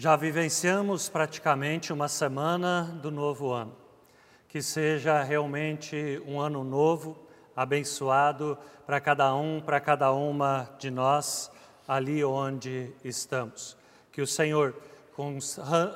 Já vivenciamos praticamente uma semana do novo ano. Que seja realmente um ano novo, abençoado para cada um, para cada uma de nós, ali onde estamos. Que o Senhor, com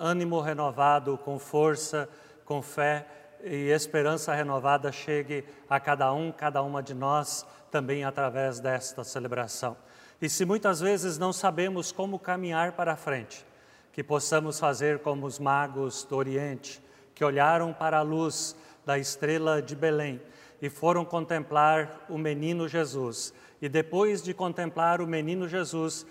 ânimo renovado, com força, com fé e esperança renovada, chegue a cada um, cada uma de nós, também através desta celebração. E se muitas vezes não sabemos como caminhar para frente, que possamos fazer como os magos do Oriente, que olharam para a luz da estrela de Belém e foram contemplar o menino Jesus. E depois de contemplar o menino Jesus,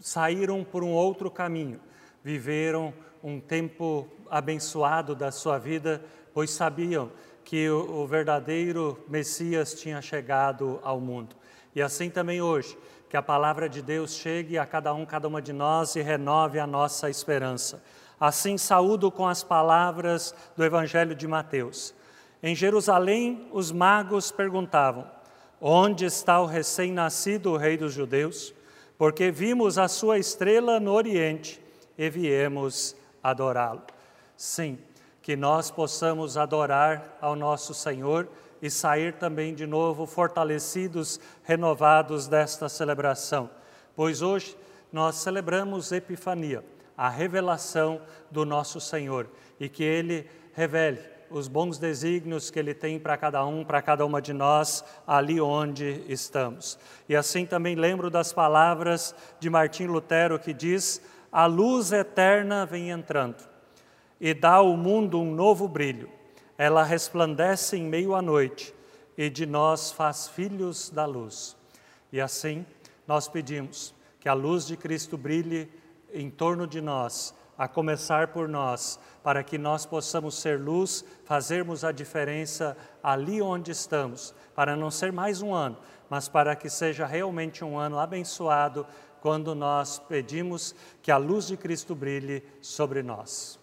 saíram por um outro caminho, viveram um tempo abençoado da sua vida, pois sabiam que o, verdadeiro Messias tinha chegado ao mundo. E assim também hoje, que a palavra de Deus chegue a cada um, cada uma de nós e renove a nossa esperança. Assim saúdo com as palavras do Evangelho de Mateus. Em Jerusalém, os magos perguntavam: Onde está o recém-nascido Rei dos Judeus? Porque vimos a sua estrela no Oriente e viemos adorá-lo. Sim, que nós possamos adorar ao nosso Senhor e sair também de novo fortalecidos, renovados desta celebração, pois hoje nós celebramos Epifania, a revelação do nosso Senhor, e que Ele revele os bons desígnios que Ele tem para cada um, para cada uma de nós, ali onde estamos. E assim também lembro das palavras de Martim Lutero que diz: A luz eterna vem entrando e dá ao mundo um novo brilho. Ela resplandece em meio à noite e de nós faz filhos da luz. E assim nós pedimos que a luz de Cristo brilhe em torno de nós, a começar por nós, para que nós possamos ser luz, fazermos a diferença ali onde estamos, para não ser mais um ano, mas para que seja realmente um ano abençoado quando nós pedimos que a luz de Cristo brilhe sobre nós.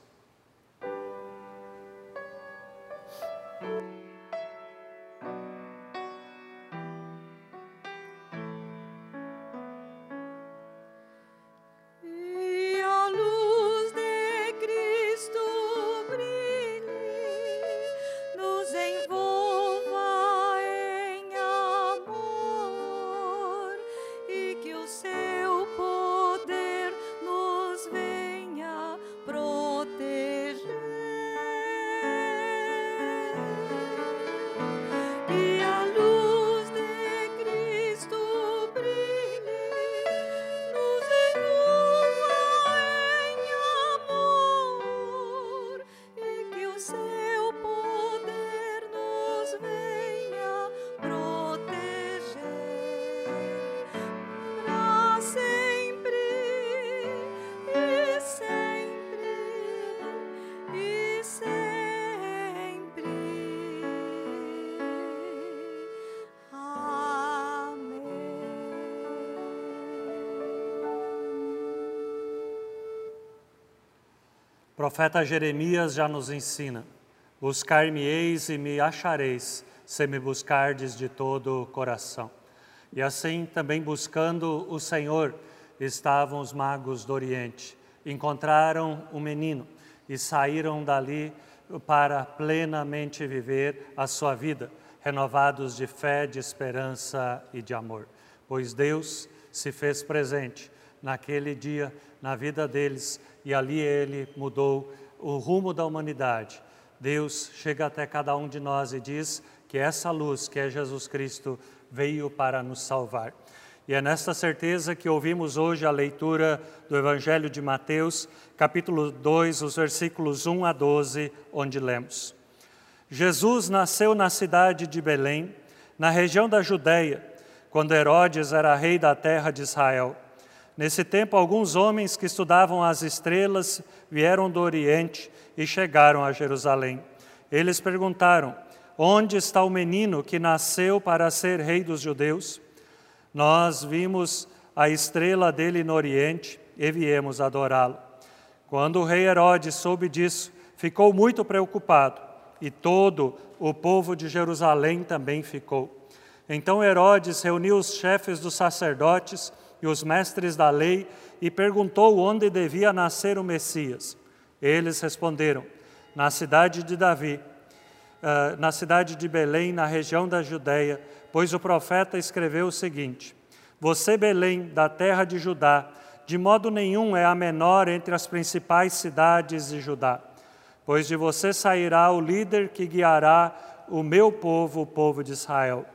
E profeta Jeremias já nos ensina: Buscar-me-eis e me achareis, se me buscardes de todo o coração. E assim, também buscando o Senhor, estavam os magos do Oriente. Encontraram o menino e saíram dali para plenamente viver a sua vida, renovados de fé, de esperança e de amor. Pois Deus se fez presente naquele dia na vida deles e ali ele mudou o rumo da humanidade. Deus chega até cada um de nós e diz que essa luz, que é Jesus Cristo, veio para nos salvar. E é nesta certeza que ouvimos hoje a leitura do Evangelho de Mateus, capítulo 2, os versículos 1 a 12, onde lemos: Jesus nasceu na cidade de Belém, na região da Judéia, quando Herodes era rei da terra de Israel. Nesse tempo, alguns homens que estudavam as estrelas vieram do Oriente e chegaram a Jerusalém. Eles perguntaram: Onde está o menino que nasceu para ser rei dos judeus? Nós vimos a estrela dele no Oriente e viemos adorá-lo. Quando o rei Herodes soube disso, ficou muito preocupado e todo o povo de Jerusalém também ficou. Então Herodes reuniu os chefes dos sacerdotes e os mestres da lei e perguntou onde devia nascer o Messias. Eles responderam: na cidade de Davi, uh, na cidade de Belém, na região da Judéia, pois o profeta escreveu o seguinte: Você, Belém, da terra de Judá, de modo nenhum é a menor entre as principais cidades de Judá, pois de você sairá o líder que guiará o meu povo, o povo de Israel.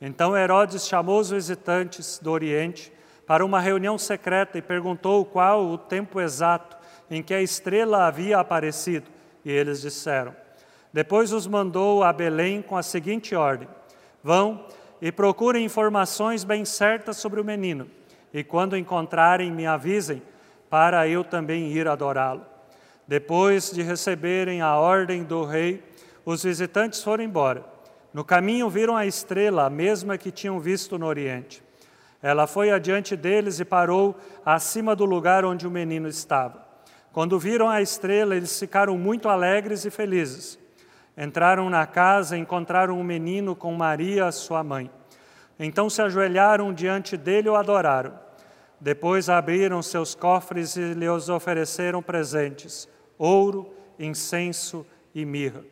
Então Herodes chamou os visitantes do Oriente para uma reunião secreta e perguntou qual o tempo exato em que a estrela havia aparecido. E eles disseram. Depois os mandou a Belém com a seguinte ordem: Vão e procurem informações bem certas sobre o menino, e quando encontrarem, me avisem, para eu também ir adorá-lo. Depois de receberem a ordem do rei, os visitantes foram embora. No caminho viram a estrela, a mesma que tinham visto no Oriente. Ela foi adiante deles e parou acima do lugar onde o menino estava. Quando viram a estrela, eles ficaram muito alegres e felizes. Entraram na casa e encontraram um menino com Maria, sua mãe. Então se ajoelharam diante dele e o adoraram. Depois abriram seus cofres e lhes ofereceram presentes: ouro, incenso e mirra.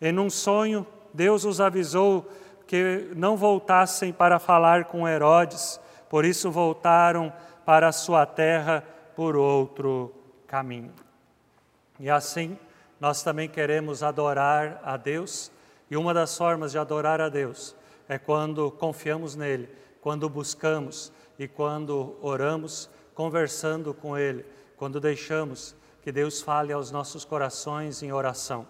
Em um sonho, Deus os avisou que não voltassem para falar com Herodes, por isso voltaram para a sua terra por outro caminho. E assim, nós também queremos adorar a Deus, e uma das formas de adorar a Deus é quando confiamos nele, quando buscamos e quando oramos, conversando com ele, quando deixamos que Deus fale aos nossos corações em oração.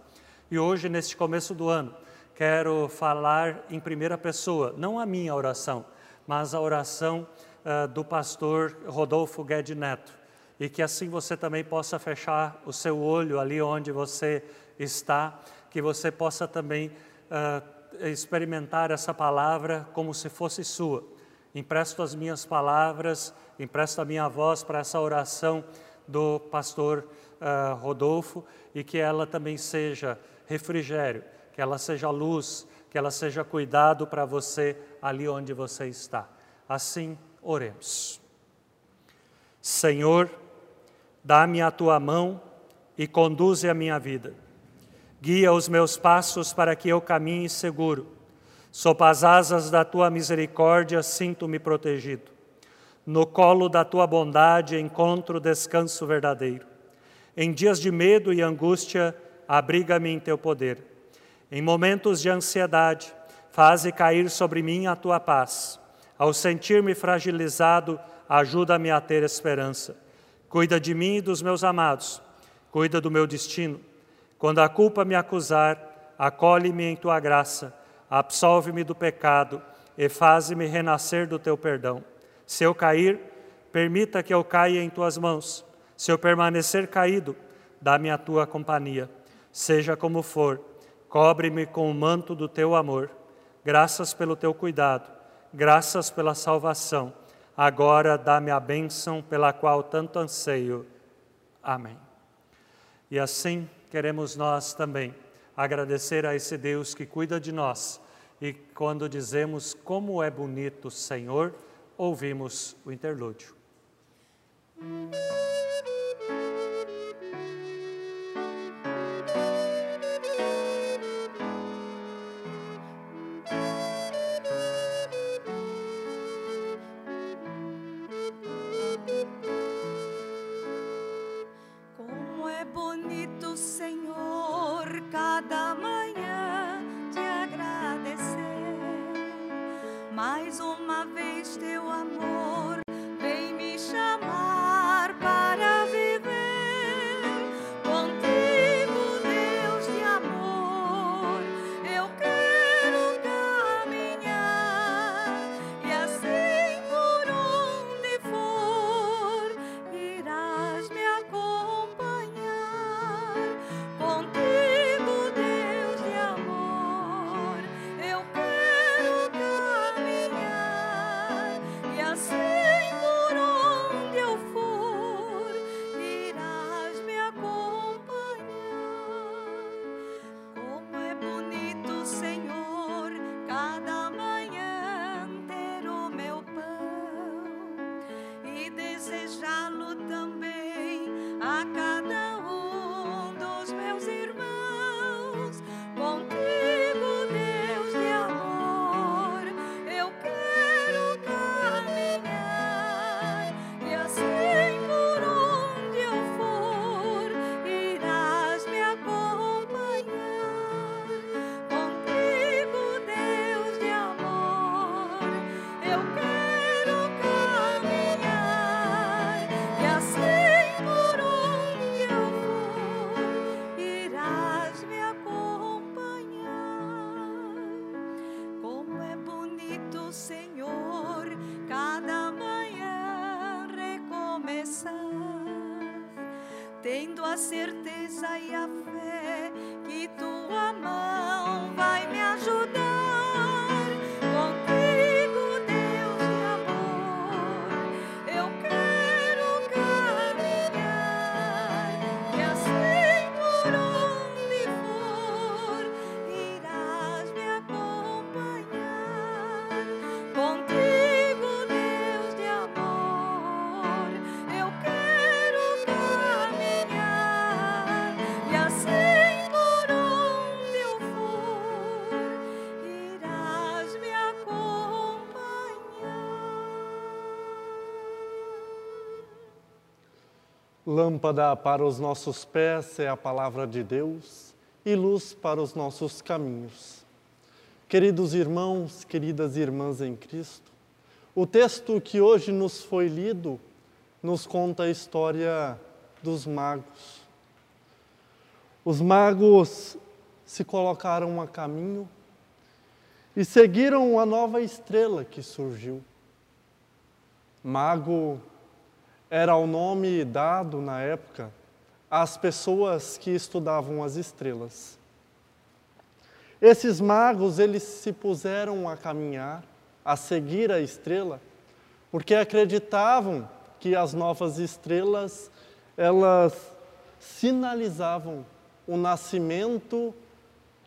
E hoje, neste começo do ano, quero falar em primeira pessoa, não a minha oração, mas a oração uh, do pastor Rodolfo Guedes Neto e que assim você também possa fechar o seu olho ali onde você está, que você possa também uh, experimentar essa palavra como se fosse sua. Empresto as minhas palavras, empresto a minha voz para essa oração do pastor uh, Rodolfo e que ela também seja refrigério, que ela seja luz, que ela seja cuidado para você ali onde você está. Assim, oremos. Senhor, Dá-me a tua mão e conduze a minha vida. Guia os meus passos para que eu caminhe seguro. Sob as asas da tua misericórdia, sinto-me protegido. No colo da tua bondade encontro descanso verdadeiro. Em dias de medo e angústia, abriga-me em teu poder. Em momentos de ansiedade, faze cair sobre mim a tua paz. Ao sentir-me fragilizado, ajuda-me a ter esperança. Cuida de mim e dos meus amados, cuida do meu destino. Quando a culpa me acusar, acolhe-me em tua graça, absolve-me do pecado e faze-me renascer do teu perdão. Se eu cair, permita que eu caia em tuas mãos. Se eu permanecer caído, dá-me a tua companhia. Seja como for, cobre-me com o manto do teu amor. Graças pelo teu cuidado, graças pela salvação agora dá-me a bênção pela qual tanto anseio. Amém. E assim queremos nós também agradecer a esse Deus que cuida de nós. E quando dizemos como é bonito o Senhor, ouvimos o interlúdio. mais um Lâmpada para os nossos pés é a palavra de Deus e luz para os nossos caminhos. Queridos irmãos, queridas irmãs em Cristo, o texto que hoje nos foi lido nos conta a história dos magos. Os magos se colocaram a caminho e seguiram a nova estrela que surgiu. Mago era o nome dado na época às pessoas que estudavam as estrelas. Esses magos, eles se puseram a caminhar, a seguir a estrela, porque acreditavam que as novas estrelas, elas sinalizavam o nascimento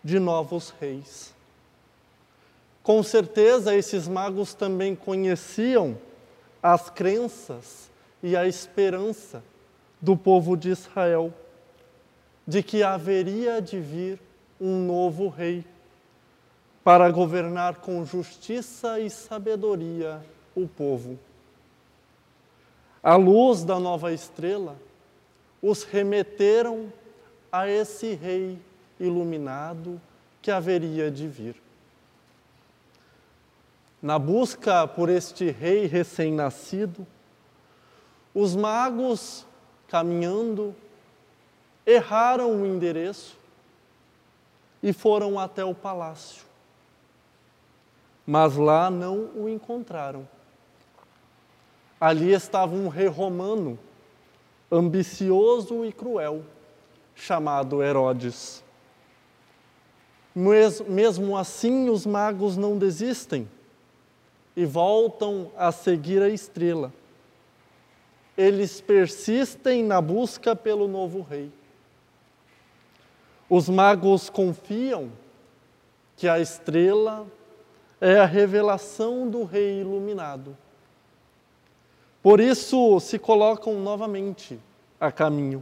de novos reis. Com certeza, esses magos também conheciam as crenças e a esperança do povo de Israel, de que haveria de vir um novo rei para governar com justiça e sabedoria o povo. A luz da nova estrela os remeteram a esse rei iluminado que haveria de vir. Na busca por este rei recém-nascido, os magos, caminhando, erraram o endereço e foram até o palácio. Mas lá não o encontraram. Ali estava um rei romano, ambicioso e cruel, chamado Herodes. Mes- Mesmo assim, os magos não desistem e voltam a seguir a estrela. Eles persistem na busca pelo novo rei. Os magos confiam que a estrela é a revelação do rei iluminado. Por isso se colocam novamente a caminho.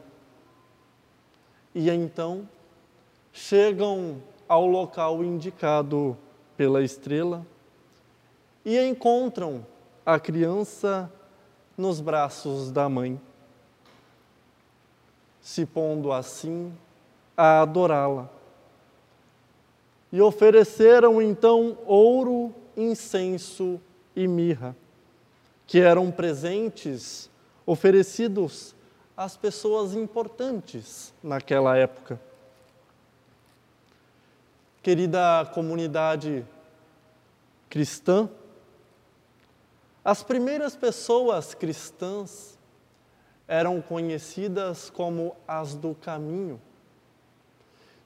E então chegam ao local indicado pela estrela e encontram a criança nos braços da mãe, se pondo assim a adorá-la. E ofereceram então ouro, incenso e mirra, que eram presentes oferecidos às pessoas importantes naquela época. Querida comunidade cristã, as primeiras pessoas cristãs eram conhecidas como as do caminho.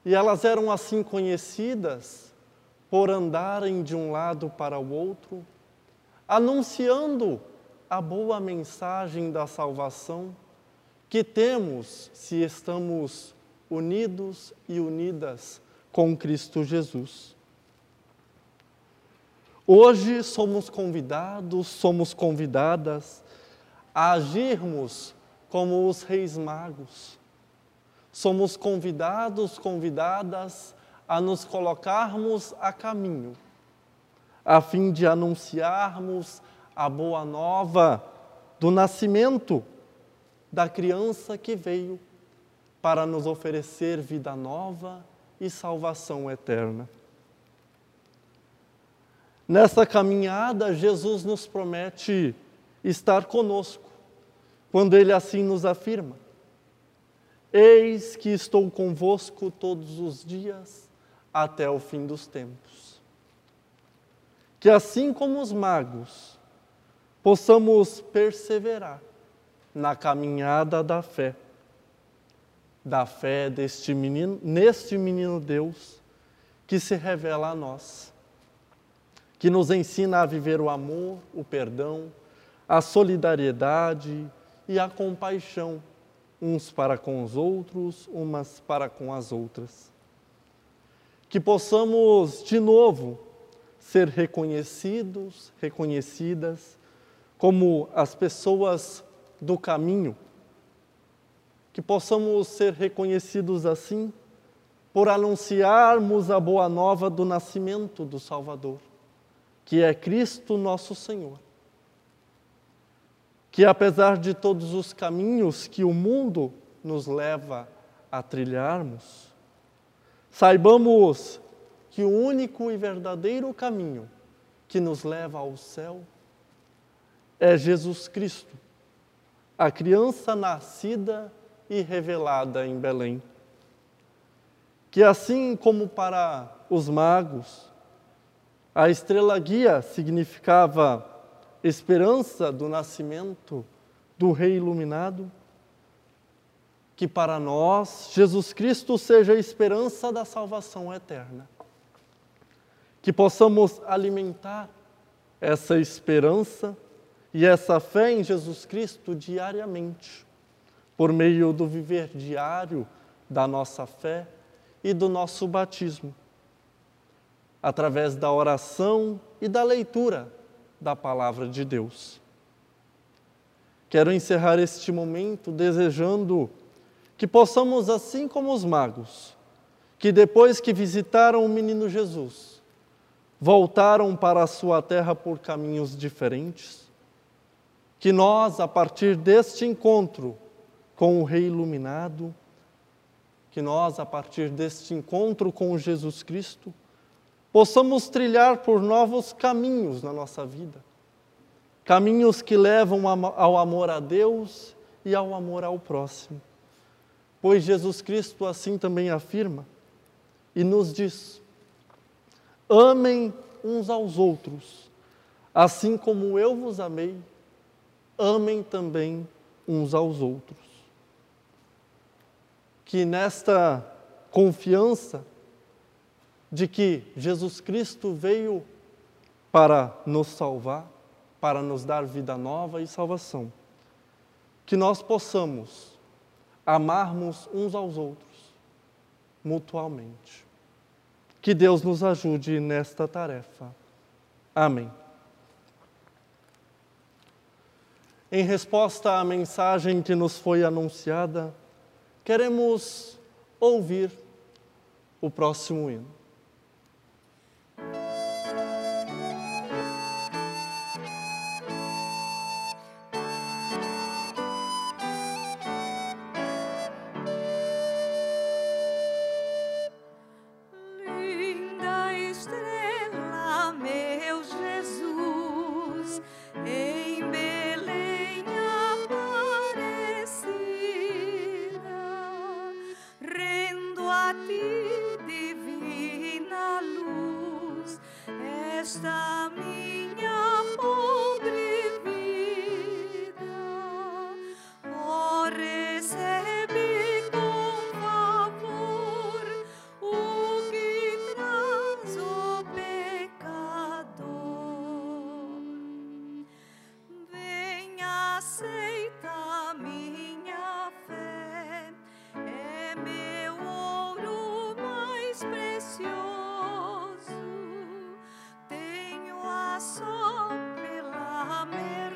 E elas eram assim conhecidas por andarem de um lado para o outro, anunciando a boa mensagem da salvação que temos se estamos unidos e unidas com Cristo Jesus. Hoje somos convidados, somos convidadas a agirmos como os reis magos. Somos convidados, convidadas a nos colocarmos a caminho, a fim de anunciarmos a boa nova do nascimento da criança que veio para nos oferecer vida nova e salvação eterna. Nessa caminhada, Jesus nos promete estar conosco, quando Ele assim nos afirma: Eis que estou convosco todos os dias até o fim dos tempos. Que assim como os magos, possamos perseverar na caminhada da fé, da fé deste menino, neste menino Deus que se revela a nós, que nos ensina a viver o amor, o perdão, a solidariedade e a compaixão uns para com os outros, umas para com as outras. Que possamos de novo ser reconhecidos, reconhecidas como as pessoas do caminho, que possamos ser reconhecidos assim por anunciarmos a boa nova do nascimento do Salvador, que é Cristo nosso Senhor. Que apesar de todos os caminhos que o mundo nos leva a trilharmos, saibamos que o único e verdadeiro caminho que nos leva ao céu é Jesus Cristo, a criança nascida e revelada em Belém. Que assim como para os magos, a estrela guia significava esperança do nascimento do Rei iluminado, que para nós Jesus Cristo seja a esperança da salvação eterna. Que possamos alimentar essa esperança e essa fé em Jesus Cristo diariamente, por meio do viver diário da nossa fé e do nosso batismo, através da oração e da leitura da palavra de Deus. Quero encerrar este momento desejando que possamos, assim como os magos, que depois que visitaram o menino Jesus, voltaram para a sua terra por caminhos diferentes, que nós, a partir deste encontro com o Rei Iluminado, que nós, a partir deste encontro com Jesus Cristo, possamos trilhar por novos caminhos na nossa vida. Caminhos que levam ao amor a Deus e ao amor ao próximo. Pois Jesus Cristo assim também afirma e nos diz: Amem uns aos outros, assim como eu vos amei, amem também uns aos outros. Que nesta confiança de que Jesus Cristo veio para nos salvar, para nos dar vida nova e salvação, que nós possamos amarmos uns aos outros mutualmente. Que Deus nos ajude nesta tarefa. Amém. Em resposta à mensagem que nos foi anunciada, queremos ouvir o próximo hino.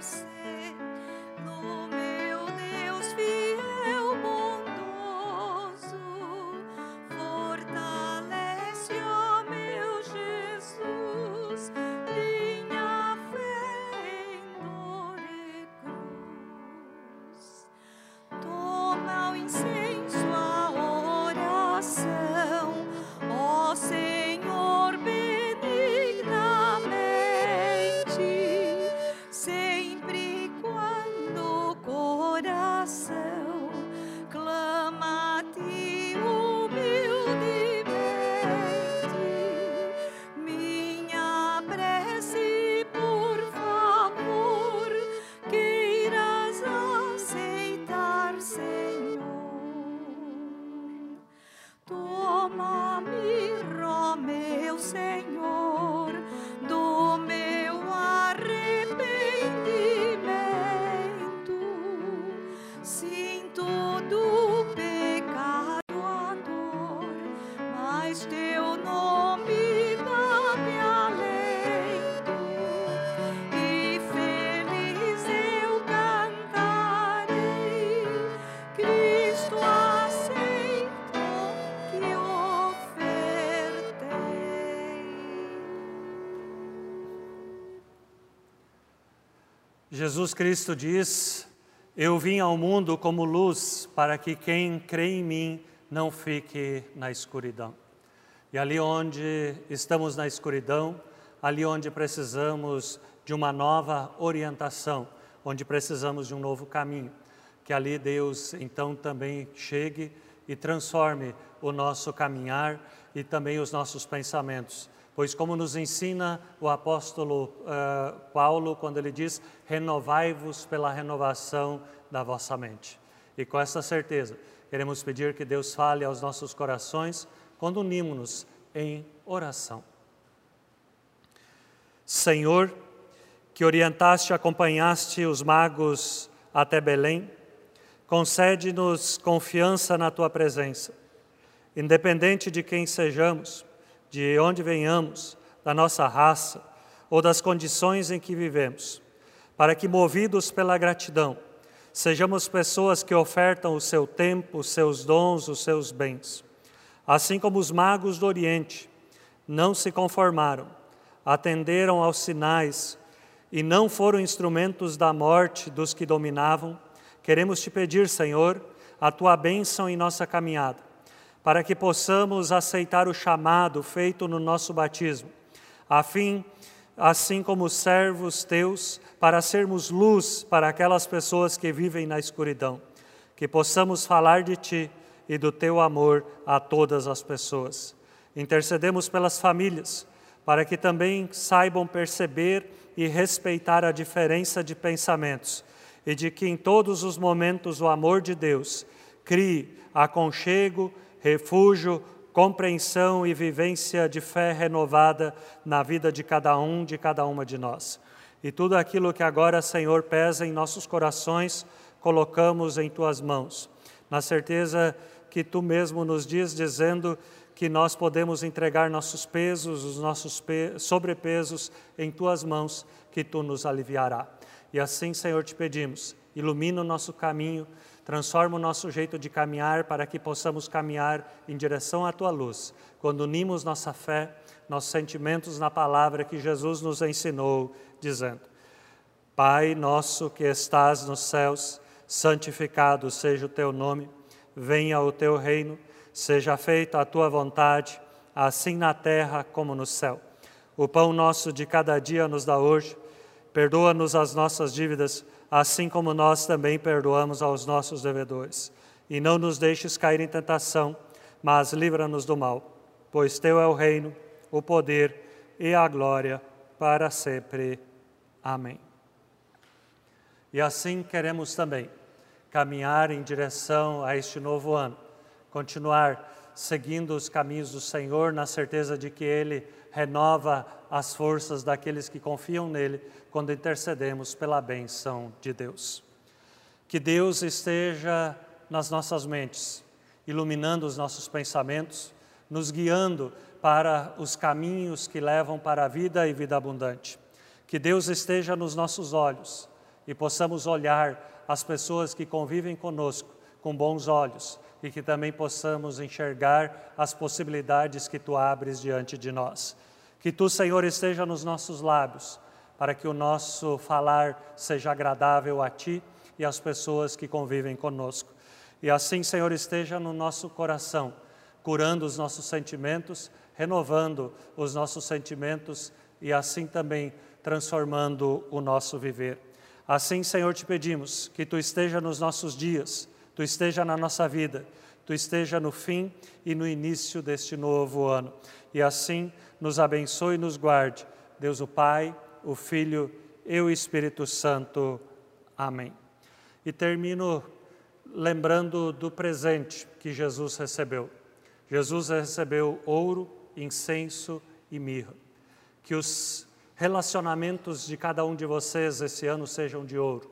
us. Jesus Cristo diz: Eu vim ao mundo como luz para que quem crê em mim não fique na escuridão. E ali onde estamos na escuridão, ali onde precisamos de uma nova orientação, onde precisamos de um novo caminho, que ali Deus então também chegue e transforme o nosso caminhar e também os nossos pensamentos. Pois, como nos ensina o apóstolo eh, Paulo, quando ele diz: renovai-vos pela renovação da vossa mente. E com essa certeza, queremos pedir que Deus fale aos nossos corações quando unimos-nos em oração. Senhor, que orientaste e acompanhaste os magos até Belém, concede-nos confiança na tua presença. Independente de quem sejamos, de onde venhamos, da nossa raça ou das condições em que vivemos, para que, movidos pela gratidão, sejamos pessoas que ofertam o seu tempo, os seus dons, os seus bens. Assim como os magos do Oriente não se conformaram, atenderam aos sinais e não foram instrumentos da morte dos que dominavam, queremos te pedir, Senhor, a tua bênção em nossa caminhada, para que possamos aceitar o chamado feito no nosso batismo, a fim, assim como servos teus, para sermos luz para aquelas pessoas que vivem na escuridão, que possamos falar de ti e do teu amor a todas as pessoas. Intercedemos pelas famílias, para que também saibam perceber e respeitar a diferença de pensamentos e de que em todos os momentos o amor de Deus crie aconchego, refúgio, compreensão e vivência de fé renovada na vida de cada um, de cada uma de nós. E tudo aquilo que agora, Senhor, pesa em nossos corações, colocamos em tuas mãos, na certeza que tu mesmo nos diz, dizendo que nós podemos entregar nossos pesos, os nossos pe sobrepesos em tuas mãos, que tu nos aliviará. E assim, Senhor, te pedimos, ilumina o nosso caminho, transforma o nosso jeito de caminhar para que possamos caminhar em direção à tua luz. Quando unimos nossa fé, nossos sentimentos na palavra que Jesus nos ensinou, dizendo: Pai nosso que estás nos céus, santificado seja o teu nome, venha o teu reino, seja feita a tua vontade, assim na terra como no céu. O pão nosso de cada dia nos dá hoje, perdoa-nos as nossas dívidas, assim como nós também perdoamos aos nossos devedores. E não nos deixes cair em tentação, mas livra-nos do mal, pois teu é o reino, o poder e a glória para sempre. Amém. E assim queremos também caminhar em direção a este novo ano, continuar seguindo os caminhos do Senhor, na certeza de que Ele renova as forças daqueles que confiam nele quando intercedemos pela benção de Deus. Que Deus esteja nas nossas mentes, iluminando os nossos pensamentos, nos guiando para os caminhos que levam para a vida e vida abundante. Que Deus esteja nos nossos olhos e possamos olhar as pessoas que convivem conosco com bons olhos e que também possamos enxergar as possibilidades que tu abres diante de nós. Que tu, Senhor, esteja nos nossos lábios, para que o nosso falar seja agradável a ti e às pessoas que convivem conosco. E assim, Senhor, esteja no nosso coração, curando os nossos sentimentos, renovando os nossos sentimentos e assim também transformando o nosso viver. Assim, Senhor, te pedimos que tu esteja nos nossos dias, tu esteja na nossa vida, tu esteja no fim e no início deste novo ano. E assim nos abençoe e nos guarde. Deus o Pai, o Filho e o Espírito Santo. Amém. E termino lembrando do presente que Jesus recebeu. Jesus recebeu ouro, incenso e mirra. Que os relacionamentos de cada um de vocês esse ano sejam de ouro.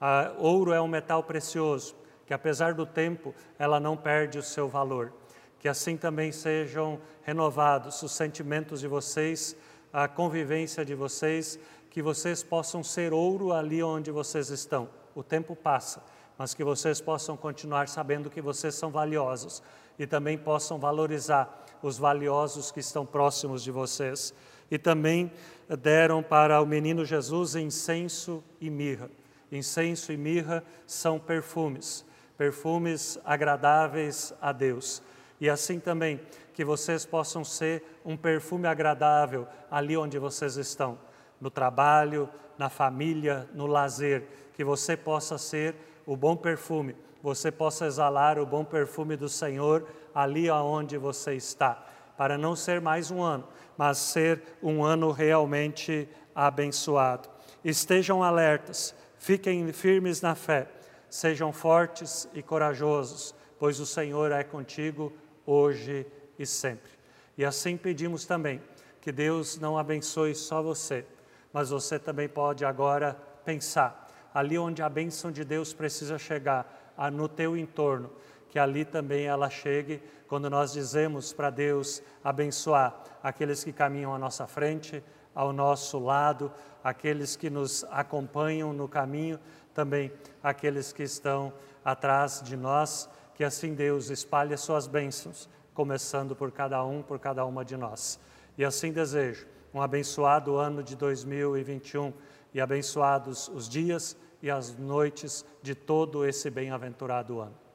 A ouro é um metal precioso, que apesar do tempo, ela não perde o seu valor. Que assim também sejam renovados os sentimentos de vocês, a convivência de vocês, que vocês possam ser ouro ali onde vocês estão. O tempo passa, mas que vocês possam continuar sabendo que vocês são valiosos e também possam valorizar os valiosos que estão próximos de vocês. E também deram para o menino Jesus incenso e mirra. Incenso e mirra são perfumes, perfumes agradáveis a Deus. E assim também que vocês possam ser um perfume agradável ali onde vocês estão, no trabalho, na família, no lazer, que você possa ser o bom perfume, você possa exalar o bom perfume do Senhor ali aonde você está, para não ser mais um ano, mas ser um ano realmente abençoado. Estejam alertas, fiquem firmes na fé, sejam fortes e corajosos, pois o Senhor é contigo hoje e sempre. E assim pedimos também que Deus não abençoe só você, mas você também pode agora pensar ali onde a bênção de Deus precisa chegar, no teu entorno, que ali também ela chegue quando nós dizemos para Deus abençoar aqueles que caminham à nossa frente, ao nosso lado, aqueles que nos acompanham no caminho, também aqueles que estão atrás de nós, que assim Deus espalhe as suas bênçãos, começando por cada um, por cada uma de nós. E assim desejo um abençoado ano de 2021 e abençoados os dias e as noites de todo esse bem-aventurado ano.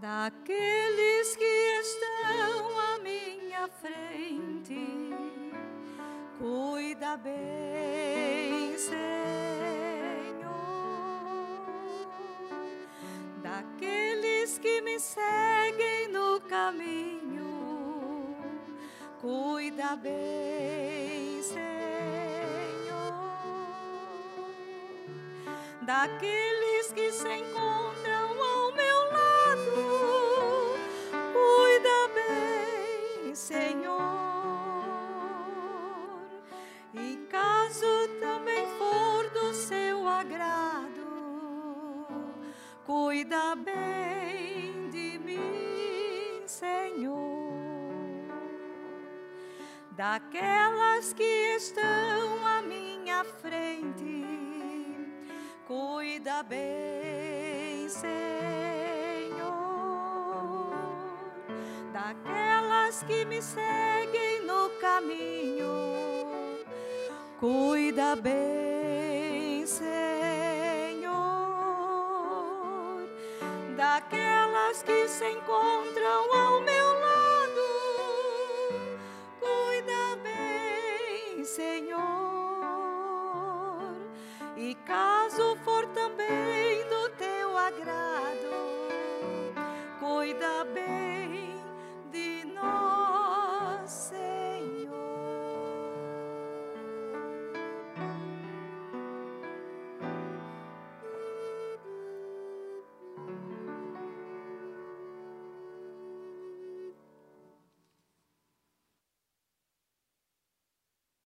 Daqueles que estão à minha frente, cuida bem, Senhor. Daqueles que me seguem no caminho, cuida bem, Senhor. Daqueles que se encontram cuida bem, Senhor. Daquelas que me seguem no caminho, cuida bem, Senhor. Daquelas que se encontram